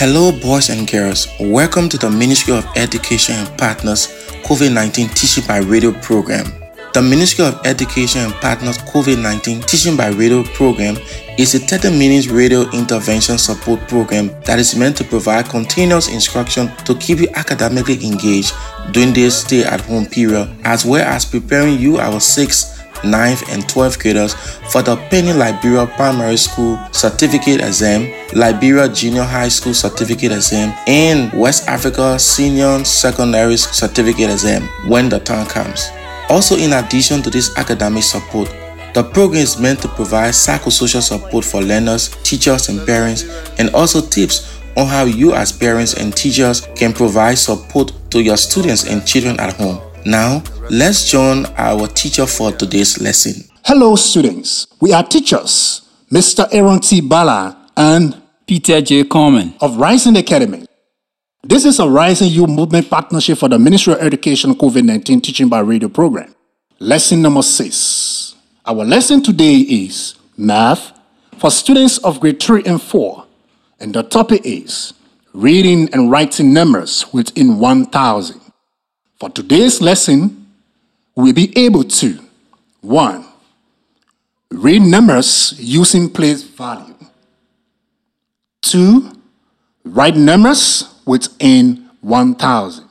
Hello, boys and girls. Welcome to the Ministry of Education and Partners COVID 19 Teaching by Radio program. The Ministry of Education and Partners COVID 19 Teaching by Radio program is a 30 minute radio intervention support program that is meant to provide continuous instruction to keep you academically engaged during this stay at home period, as well as preparing you, our 6th 9th, and 12th graders for the Penny Liberia Primary School Certificate Exam, Liberia Junior High School Certificate Exam, and West Africa Senior Secondary Certificate Exam when the time comes. Also, in addition to this academic support, the program is meant to provide psychosocial support for learners, teachers, and parents, and also tips on how you, as parents and teachers, can provide support to your students and children at home. Now, let's join our teacher for today's lesson. Hello, students. We are teachers, Mr. Aaron T. Bala and Peter J. Coleman of Rising Academy. This is a Rising You Movement partnership for the Ministry of Education COVID 19 Teaching by Radio program. Lesson number six. Our lesson today is Math for students of grade 3 and 4, and the topic is Reading and Writing Numbers within 1000. For today's lesson, we'll be able to 1. Read numbers using place value. 2. Write numbers within 1000.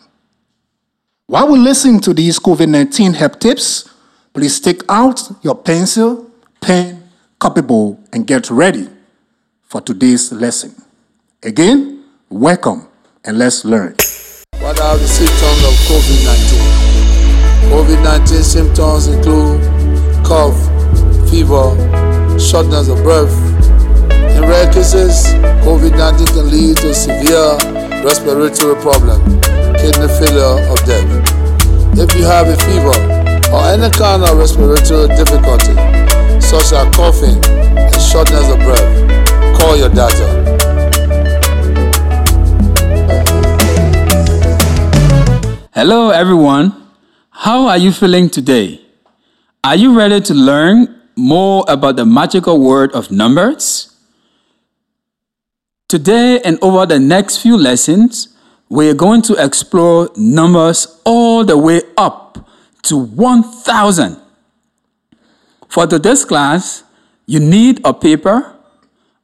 While we listen to these COVID 19 help tips, please take out your pencil, pen, copybook, and get ready for today's lesson. Again, welcome and let's learn. What the symptoms of COVID 19? COVID 19 symptoms include cough, fever, shortness of breath. In rare cases, COVID 19 can lead to severe respiratory problem, kidney failure, or death. If you have a fever or any kind of respiratory difficulty, such as coughing and shortness of breath, call your doctor. Hello, everyone. How are you feeling today? Are you ready to learn more about the magical word of numbers? Today and over the next few lessons, we are going to explore numbers all the way up to 1000. For today's class, you need a paper,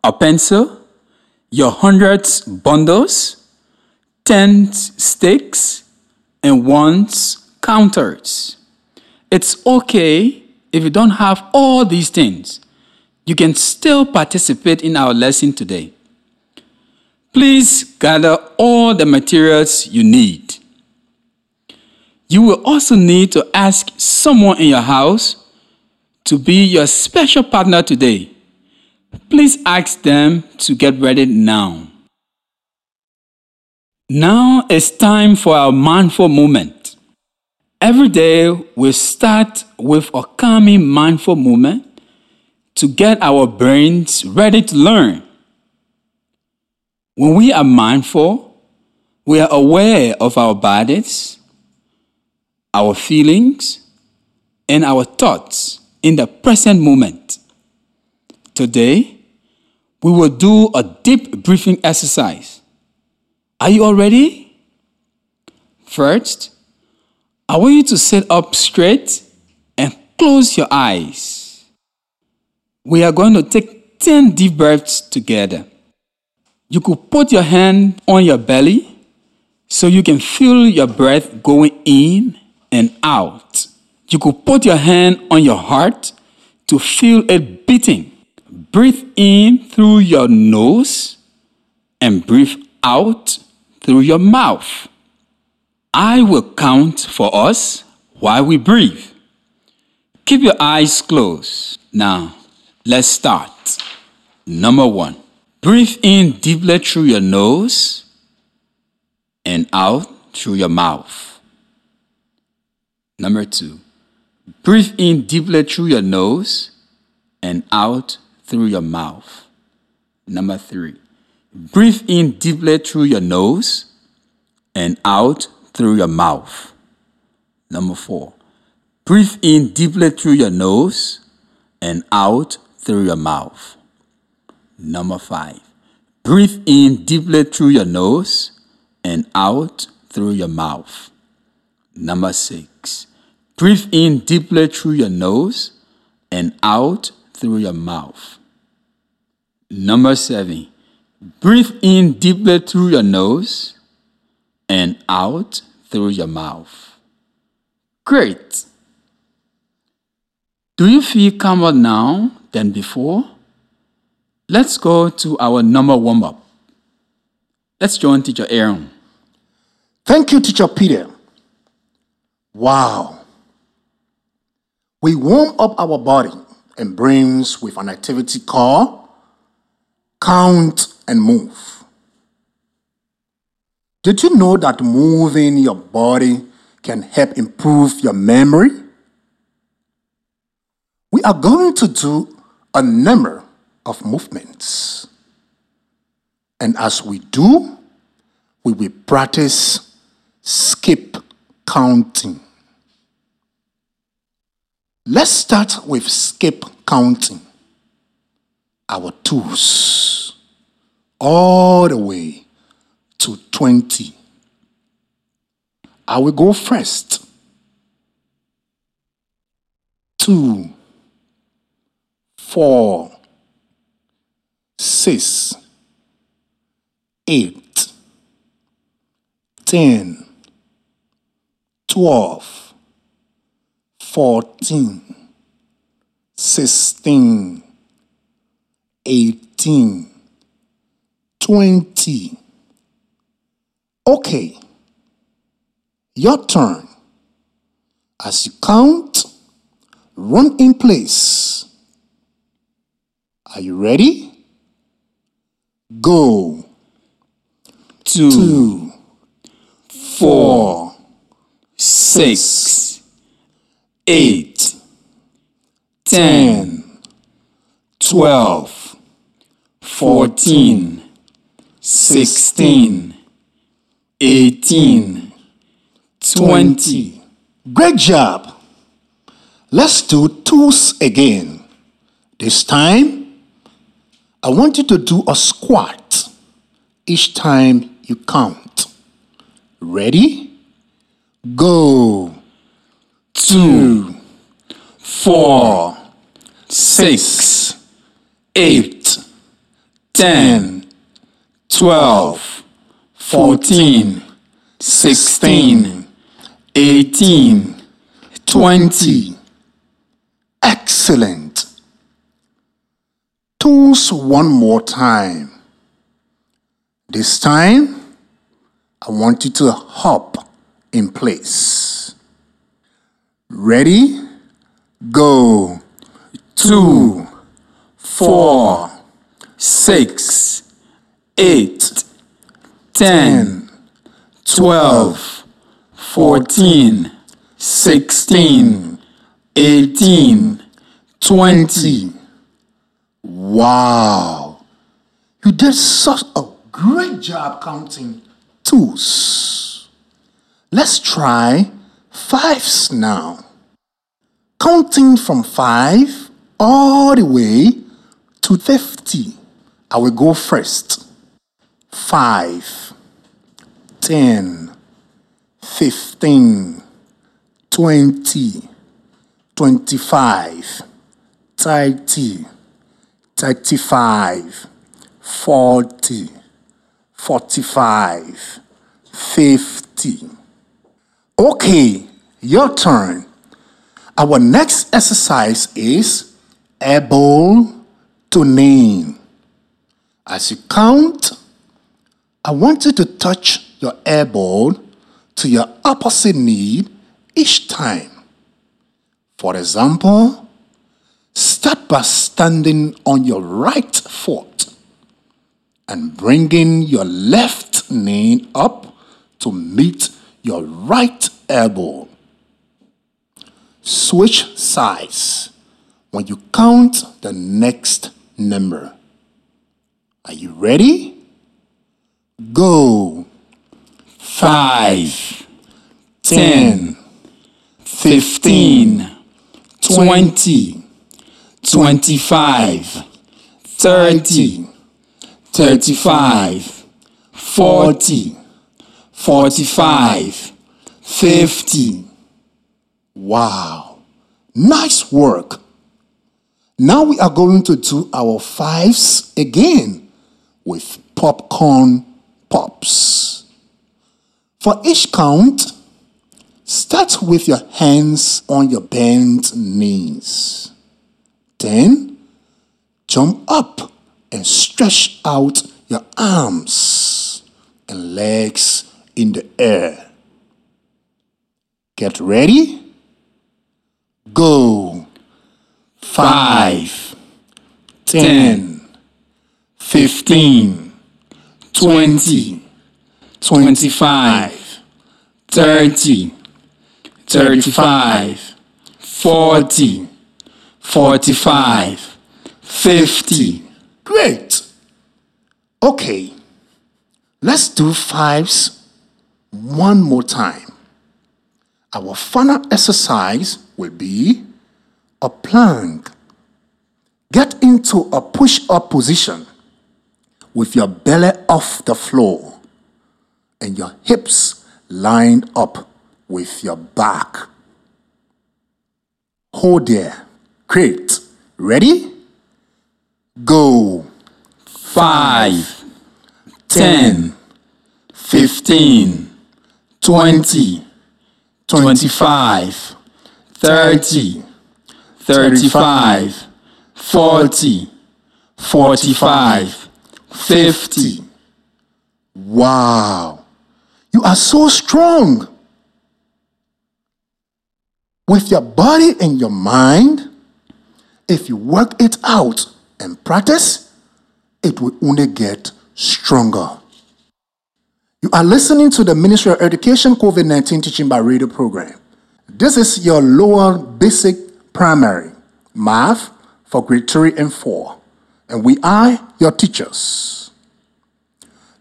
a pencil, your hundreds bundles, tens sticks, and ones counters. It's okay if you don't have all these things. You can still participate in our lesson today. Please gather all the materials you need. You will also need to ask someone in your house to be your special partner today. Please ask them to get ready now. Now it's time for our mindful moment. Every day we start with a calming mindful moment to get our brains ready to learn. When we are mindful, we are aware of our bodies, our feelings, and our thoughts in the present moment. Today, we will do a deep breathing exercise. Are you all ready? First, I want you to sit up straight and close your eyes. We are going to take 10 deep breaths together. You could put your hand on your belly so you can feel your breath going in and out. You could put your hand on your heart to feel it beating. Breathe in through your nose and breathe out through your mouth. I will count for us while we breathe. Keep your eyes closed. Now, let's start. Number one, breathe in deeply through your nose and out through your mouth. Number two, breathe in deeply through your nose and out through your mouth. Number three, breathe in deeply through your nose and out through your mouth. Number four, breathe in deeply through your nose and out through your mouth. Number five, Breathe in deeply through your nose and out through your mouth. Number six. Breathe in deeply through your nose and out through your mouth. Number seven. Breathe in deeply through your nose and out through your mouth. Great. Do you feel calmer now than before? Let's go to our number warm up. Let's join Teacher Aaron. Thank you, Teacher Peter. Wow. We warm up our body and brains with an activity called Count and Move. Did you know that moving your body can help improve your memory? We are going to do a number of movements. And as we do, we will practice skip counting. Let's start with skip counting. Our tools all the way to 20. I will go first. Two, four, six, eight, ten, twelve, fourteen, sixteen, eighteen, twenty. Okay, your turn. As you count, run in place. Are you ready? Go. Two, Two, four, six, eight, ten, twelve, fourteen, sixteen, eighteen, twenty. Great job. Let's do twos again. This time, I want you to do a squat each time you count. Ready? Go. two, four, six, eight, ten, twelve, fourteen, sixteen, eighteen, twenty. Excellent. Twos one more time. This time, I want you to hop in place. Ready? Go. Two, four, six, eight, ten, twelve, fourteen, sixteen, eighteen, twenty. Wow. You did such a great job counting twos. Let's try fives now. Counting from five all the way to 50. I will go first. Five, ten, fifteen, twenty, twenty-five, thirty. 35, 40, 45, 50. Okay, your turn. Our next exercise is able to name. As you count, I want you to touch your elbow to your opposite knee each time. For example, Start by standing on your right foot and bringing your left knee up to meet your right elbow. Switch sides when you count the next number. Are you ready? Go. Five, ten, fifteen, twenty. 25, 30, 35, 40, 45, 50. Wow. Nice work. Now we are going to do our fives again with popcorn pops. For each count, start with your hands on your bent knees. Then jump up and stretch out your arms and legs in the air. Get ready? Go. Five, ten, fifteen, twenty, twenty-five, thirty, thirty-five, forty, forty-five, fifty. Great. Okay. Let's do fives one more time. Our final exercise will be a plank. Get into a push up position with your belly off the floor and your hips lined up with your back. Hold there. Great. Ready? Go. Five, ten, fifteen, twenty, twenty-five, thirty, thirty-five, forty, forty-five, fifty. Wow. You are so strong. With your body and your mind, if you work it out and practice, it will only get stronger. You are listening to the Ministry of Education COVID 19 Teaching by Radio program. This is your lower basic primary math for grade 3 and 4, and we are your teachers.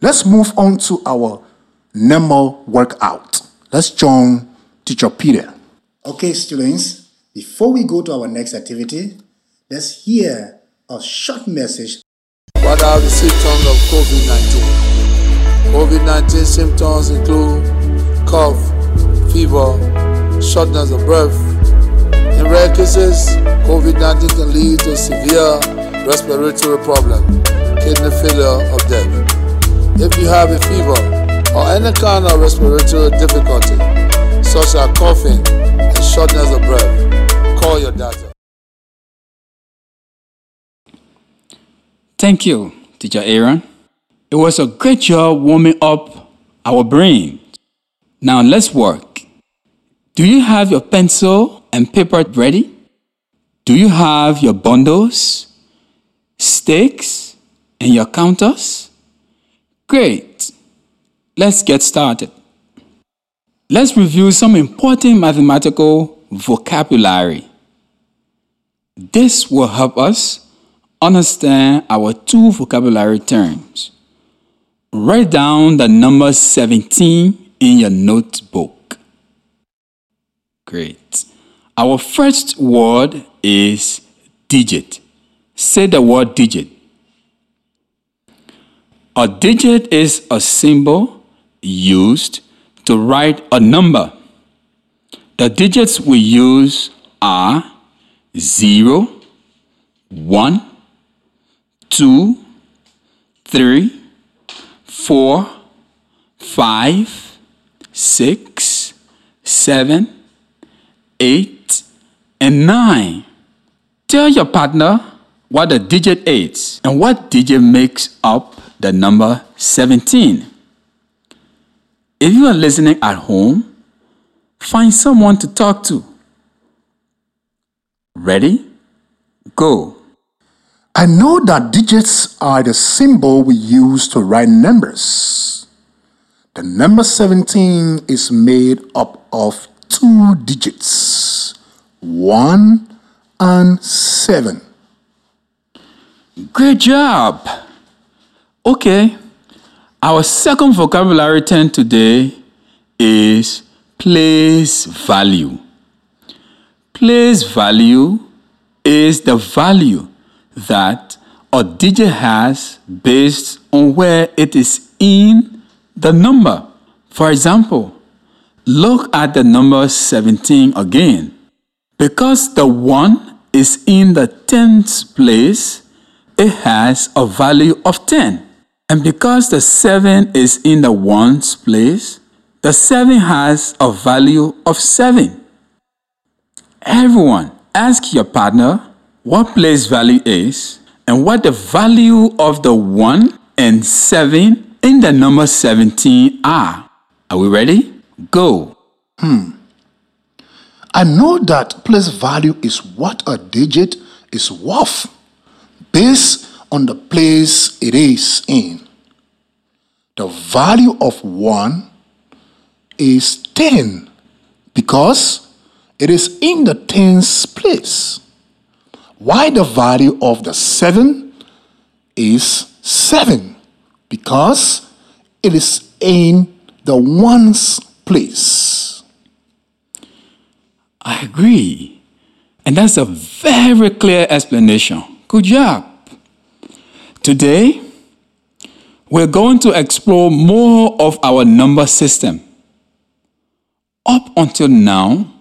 Let's move on to our number workout. Let's join Teacher Peter. Okay, students, before we go to our next activity, let's hear a short message. What are the symptoms of COVID 19? COVID 19 symptoms include cough, fever, shortness of breath. In rare cases, COVID 19 can lead to severe respiratory problem, kidney failure, or death. If you have a fever or any kind of respiratory difficulty, such as coughing and shortness of breath, call your doctor. Thank you, Teacher Aaron. It was a great job warming up our brain. Now let's work. Do you have your pencil and paper ready? Do you have your bundles, sticks, and your counters? Great. Let's get started. Let's review some important mathematical vocabulary. This will help us understand our two vocabulary terms. Write down the number 17 in your notebook. Great. Our first word is digit. Say the word digit. A digit is a symbol used to write a number. The digits we use are 0, 1, 2, 3, 4, 5, 6, 7, 8, and 9. Tell your partner what the digit 8 and what digit makes up the number 17. If you are listening at home, find someone to talk to. Ready? Go. I know that digits are the symbol we use to write numbers. The number 17 is made up of two digits 1 and 7. Great job. Okay. Our second vocabulary term today is place value. Place value is the value that a digit has based on where it is in the number. For example, look at the number 17 again. Because the 1 is in the tens place, it has a value of 10. And because the 7 is in the ones place, the 7 has a value of 7. Everyone, ask your partner what place value is and what the value of the 1 and 7 in the number 17 are. Are we ready? Go. Hmm. I know that place value is what a digit is worth based on the place it is in. The value of 1 is 10 because it is in the tens place. Why the value of the 7 is 7 because it is in the ones place. I agree. And that's a very clear explanation. Good job. Today, we're going to explore more of our number system. Up until now,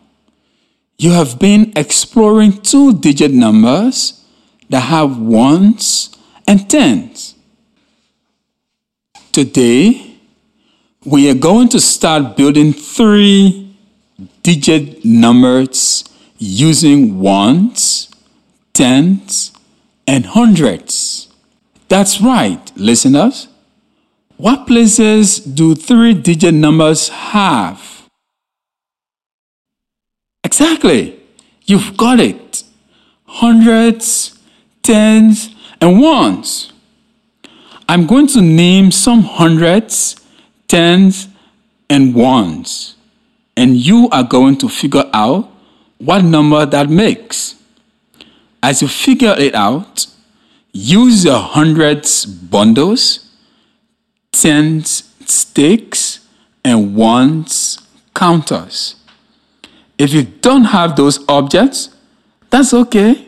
you have been exploring two digit numbers that have ones and tens. Today, we are going to start building three digit numbers using ones, tens, and hundreds. That's right, listeners. What places do three digit numbers have? Exactly. You've got it. Hundreds, tens, and ones. I'm going to name some hundreds, tens, and ones. And you are going to figure out what number that makes. As you figure it out, use your hundreds bundles, tens sticks, and ones counters. If you don't have those objects, that's okay.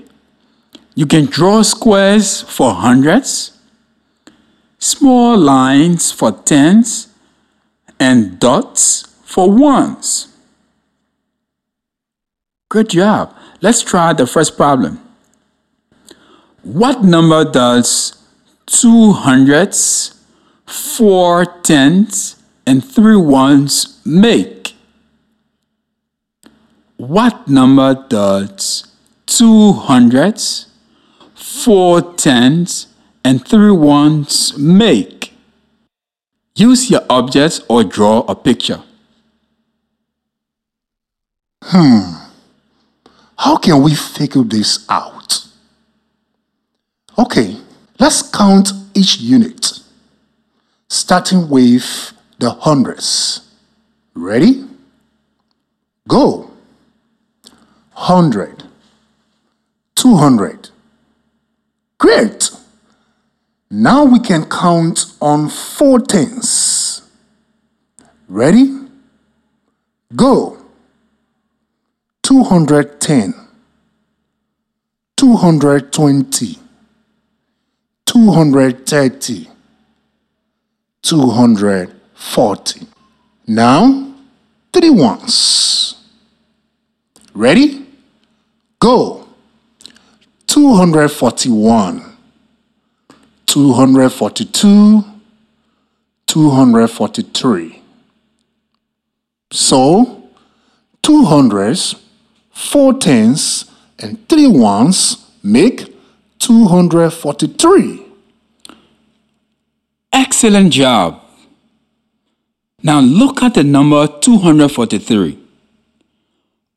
You can draw squares for hundreds, small lines for tens, and dots for ones. Good job. Let's try the first problem. What number does two hundreds, four tens, and three ones make? What number does two hundreds, four tens, and three ones make? Use your objects or draw a picture. Hmm. How can we figure this out? Okay, let's count each unit, starting with the hundreds. Ready? Go. 100, 200. Great. Now we can count on four tens. Ready? Go. 210, 220, 230, 240. Now, three ones. Ready? Go. 241, 242, 243. So, two hundreds, four tens, and three ones make 243. Excellent job. Now look at the number 243.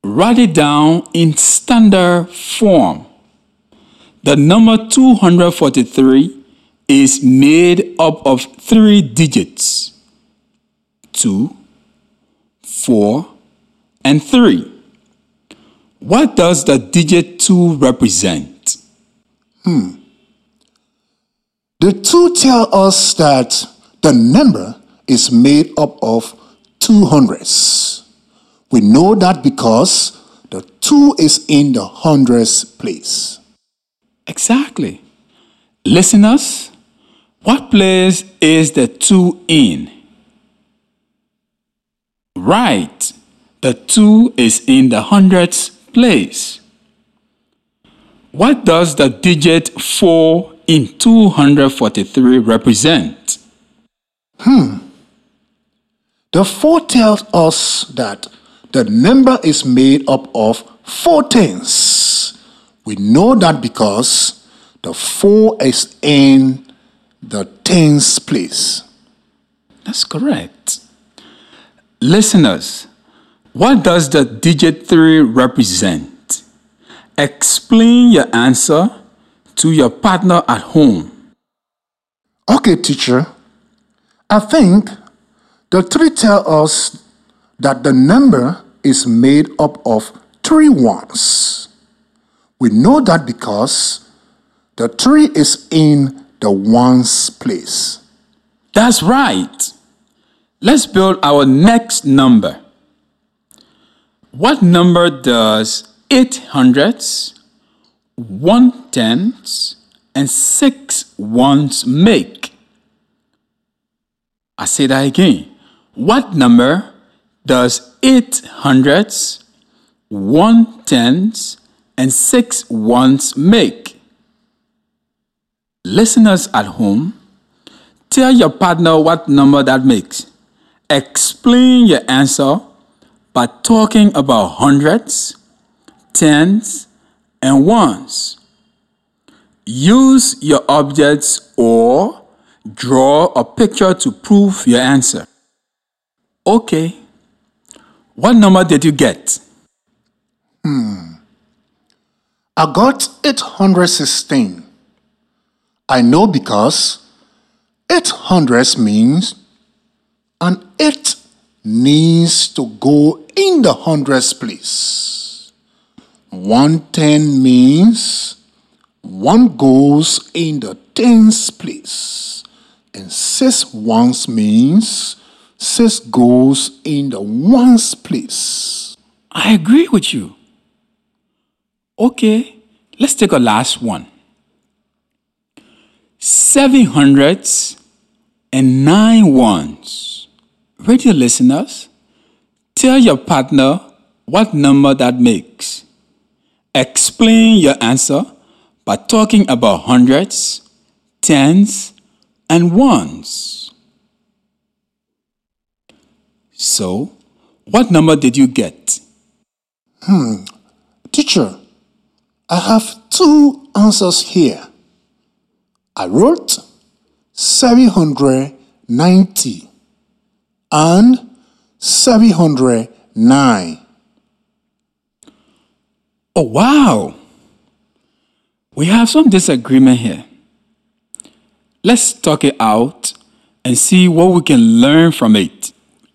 Write it down in standard form. The number 243 is made up of three digits 2, 4, and 3. What does the digit 2 represent? Hmm. The two tell us that the number is made up of two hundreds. We know that because the two is in the hundreds place. Exactly. Listeners, what place is the 2 in? Right, the 2 is in the hundredths place. What does the digit 4 in 243 represent? Hmm. The 4 tells us that the number is made up of 4 tens. We know that because the 4 is in the tens place. That's correct. Listeners, what does the digit 3 represent? Explain your answer to your partner at home. Okay, teacher. I think the 3 tell us that the number is made up of three ones. We know that because the 3 is in the ones place. That's right. Let's build our next number. What number does 8 1 tenths, and six ones make? I say that again. What number does 8 hundredths, 1 tenths, and six ones make? Listeners at home, tell your partner what number that makes. Explain your answer by talking about hundreds, tens, and ones. Use your objects or draw a picture to prove your answer. Okay. What number did you get? Hmm. I got 816. I know because 800 means an 8 needs to go in the hundreds place. 110 means 1 goes in the tens place. And 6 ones means 6 goes in the ones place. I agree with you. Okay, let's take a last one. Seven hundredths and nine ones. Radio listeners, tell your partner what number that makes. Explain your answer by talking about hundreds, tens, and ones. So, what number did you get? Hmm, Teacher, I have two answers here. I wrote 790 and 709. Oh, wow. We have some disagreement here. Let's talk it out and see what we can learn from it.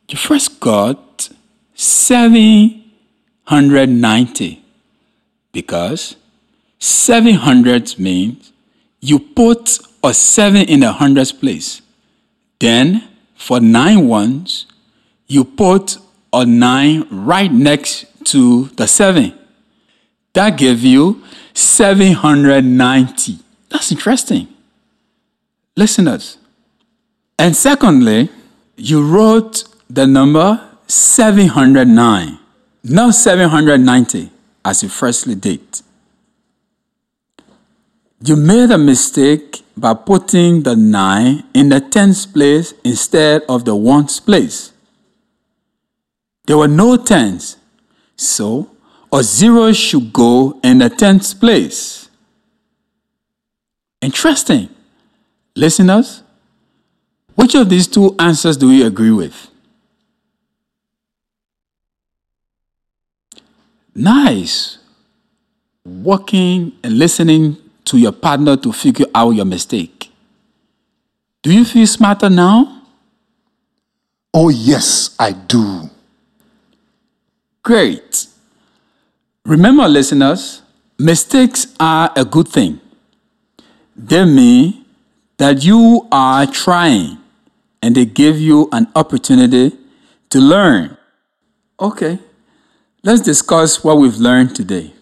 You first got 790 because 700 means you put a 7 in the hundreds place. Then for nine ones, you put a 9 right next to the 7. That gave you 790. That's interesting. Listeners. And secondly, you wrote the number 709, not 790 as you firstly did. You made a mistake by putting the 9 in the tens place instead of the ones place. There were no tens, so a zero should go in the tenth place. Interesting. Listeners, which of these two answers do you agree with? Nice. Working and listening to your partner to figure out your mistake. Do you feel smarter now? Oh, yes, I do. Great. Remember, listeners, mistakes are a good thing. They mean that you are trying and they give you an opportunity to learn. Okay, let's discuss what we've learned today.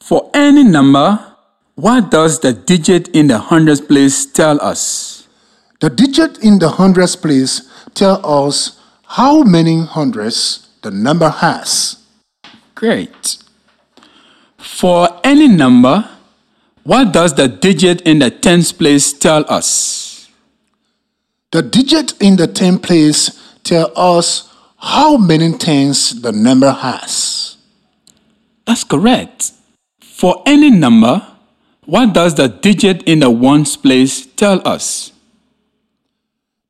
For any number, What does the digit in the hundreds place tell us? The digit in the hundreds place tell us how many hundreds the number has. Great. For any number, what does the digit in the tens place tell us? The digit in the ten place tell us how many tens the number has. That's correct. For any number, what does the digit in the ones place tell us?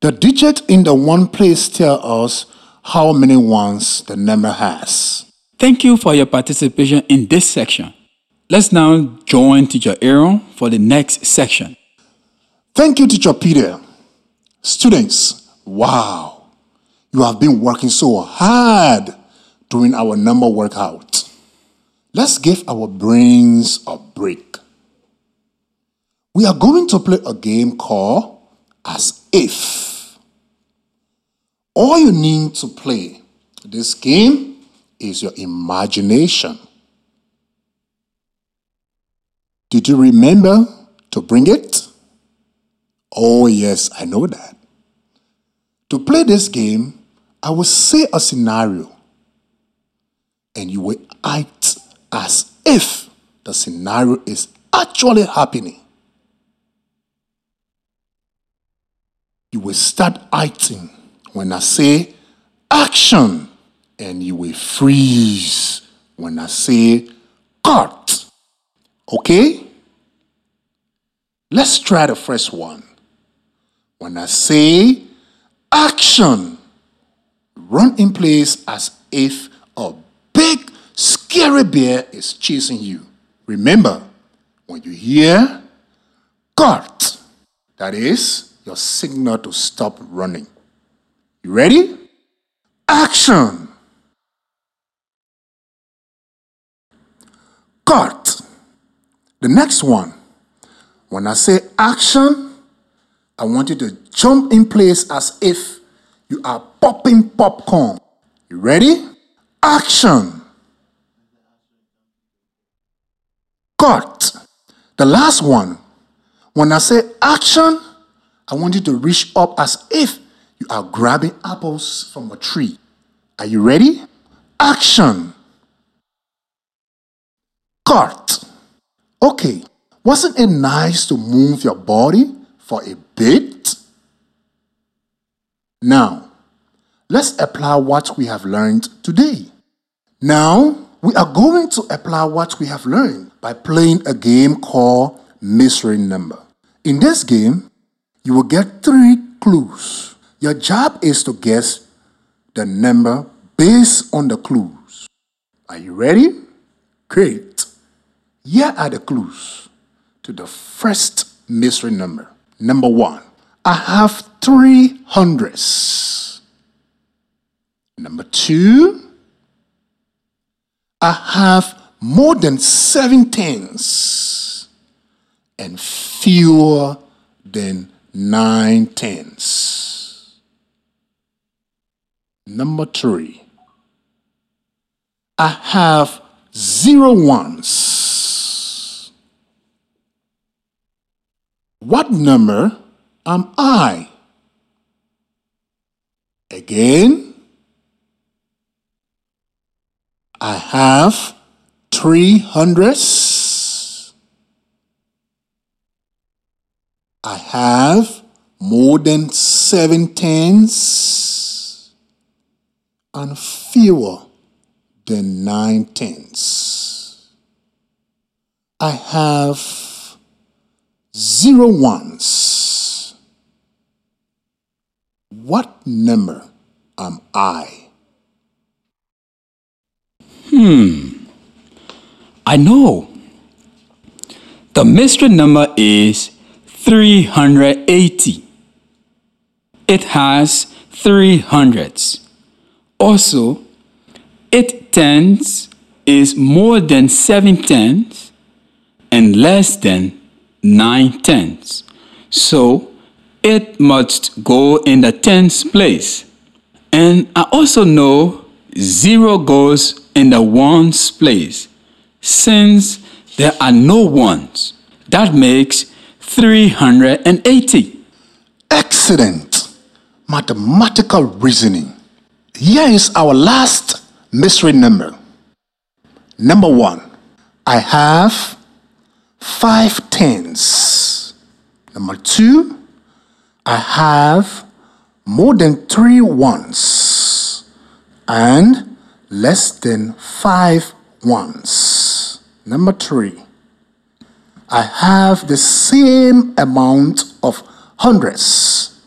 The digit in the one place tell us how many ones the number has. Thank you for your participation in this section. Let's now join Teacher Aaron for the next section. Thank you, Teacher Peter. Students, wow, you have been working so hard during our number workout. Let's give our brains a break. We are going to play a game called As If. All you need to play this game is your imagination. Did you remember to bring it? Oh, yes, I know that. To play this game, I will say a scenario and you will act as if the scenario is actually happening. You will start acting when I say action, and you will freeze when I say cut. Okay? Let's try the first one. When I say action, run in place as if a big scary bear is chasing you. Remember, when you hear cut, that is your signal to stop running. You ready? Action. Cut. The next one. When I say action, I want you to jump in place as if you are popping popcorn. You ready? Action. Cut. The last one. When I say action, I want you to reach up as if you are grabbing apples from a tree. Are you ready? Action. Cut. Okay. Wasn't it nice to move your body for a bit? Now, let's apply what we have learned today. Now, we are going to apply what we have learned by playing a game called Mystery Number. In this game, you will get three clues. Your job is to guess the number based on the clues. Are you ready? Great. Here are the clues to the first mystery number. Number one, I have three hundreds. Number two, I have more than seven tens and fewer than nine tens. Number three, I have zero ones. What number am I? Again, I have three hundreds. I have more than seven tens and fewer than nine tens. I have zero ones. What number am I? Hmm. I know. The mystery number is 380. It has three hundreds. Also, eight tens is more than seven tens and less than nine tens. So, it must go in the tens place. And I also know zero goes in the ones place since there are no ones. That makes 380. Excellent mathematical reasoning. Here is our last mystery number. Number one, I have five tens. Number two, I have more than three ones and less than five ones. Number three, I have the same amount of hundreds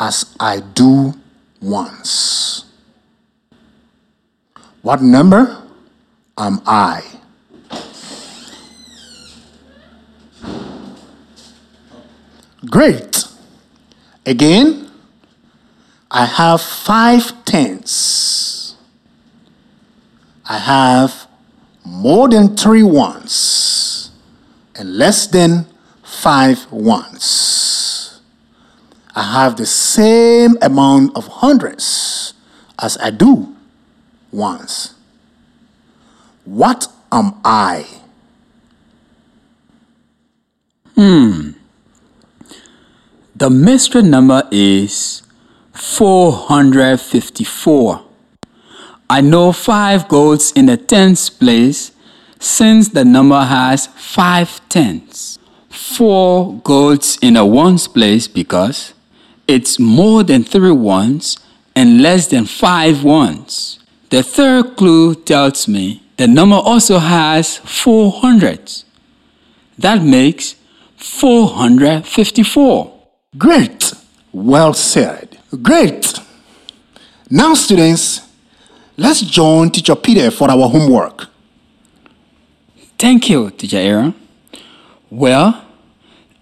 as I do ones. What number am I? Great. Again, I have five tens. I have more than three ones and less than five ones. I have the same amount of hundreds as I do ones. What am I? Hmm. The mystery number is 454. I know 5 goes in the tens place since the number has 5 tens. 4 goes in the ones place because it's more than 3 ones and less than 5 ones. The third clue tells me the number also has 4 hundreds. That makes 454. Great. Well said. Great. Now, students, let's join Teacher Peter for our homework. Thank you, Teacher Aaron. Well,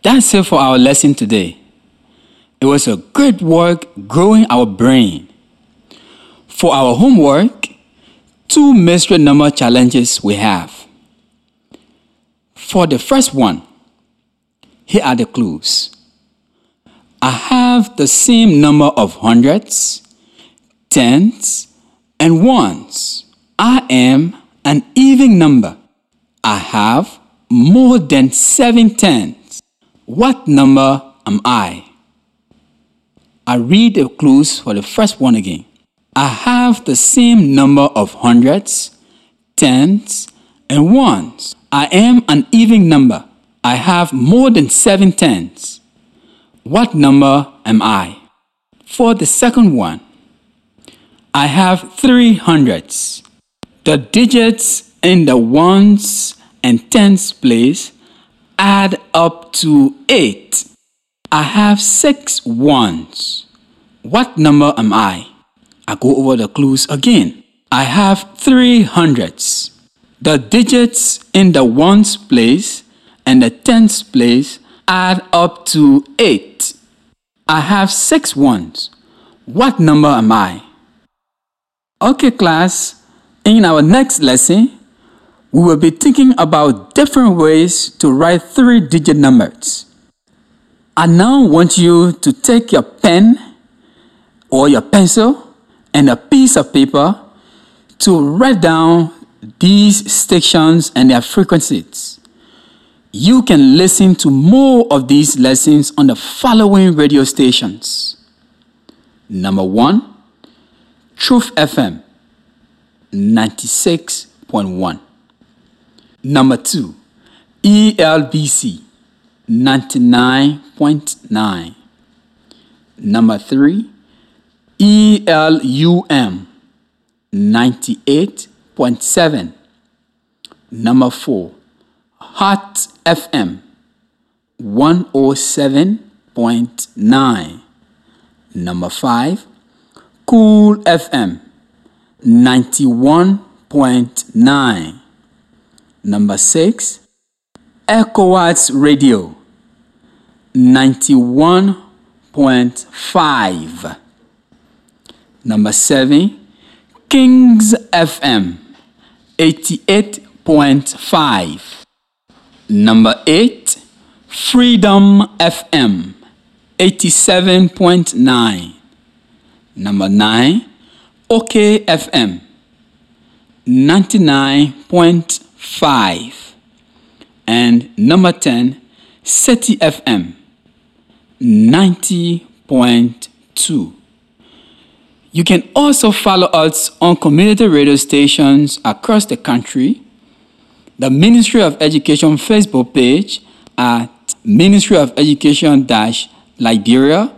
that's it for our lesson today. It was a great work growing our brain. For our homework, two mystery number challenges we have. For the first one, here are the clues. I have the same number of hundreds, tens, and ones. I am an even number. I have more than seven tens. What number am I? I read the clues for the first one again. I have the same number of hundreds, tens, and ones. I am an even number. I have more than seven tens. What number am I? For the second one, I have three hundreds. The digits in the ones and tens place add up to eight. I have six ones. What number am I? I go over the clues again. I have three hundreds. The digits in the ones place and the tens place add up to eight. I have six ones. What number am I? Okay, class. In our next lesson, we will be thinking about different ways to write three digit numbers. I now want you to take your pen or your pencil and a piece of paper to write down these stations and their frequencies. You can listen to more of these lessons on the following radio stations. Number one, Truth FM 96.1. Number two, ELBC 99.9. Number three, ELUM 98.7. Number four, Hot FM 107.9. Number five, Cool FM 91.9. Number six, ECOWAS Radio 91.5. Number seven, Kings FM 88.5. Number eight, Freedom FM 87.9. Number nine, OK FM 99.5. And number 10, SETI FM 90.2. You can also follow us on community radio stations across the country, the Ministry of Education Facebook page at Ministry of Education Liberia,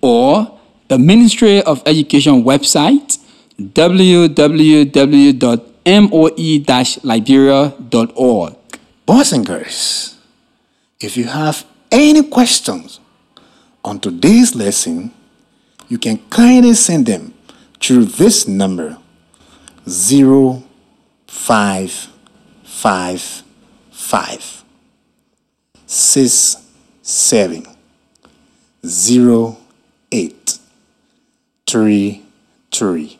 or the Ministry of Education website www.moe-liberia.org. Boys and girls, if you have any questions on today's lesson, you can kindly send them through this number 0555 67 08 33.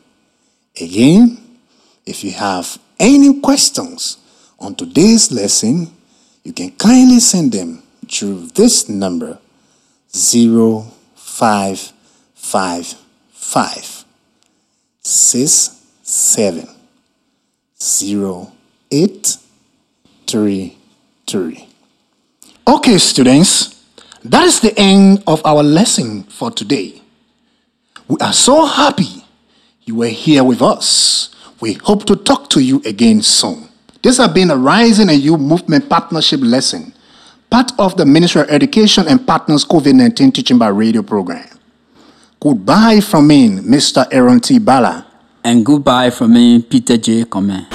Again, if you have any questions on today's lesson, you can kindly send them through this number 0555 67 08 33. Okay, students, that is the end of our lesson for today. We are so happy you were here with us. We hope to talk to you again soon. This has been a Rising and You Movement Partnership lesson, part of the Ministry of Education and Partners COVID 19 Teaching by Radio program. Goodbye from me, Mr. Aaron T. Bala. And goodbye from me, Peter J. Comment.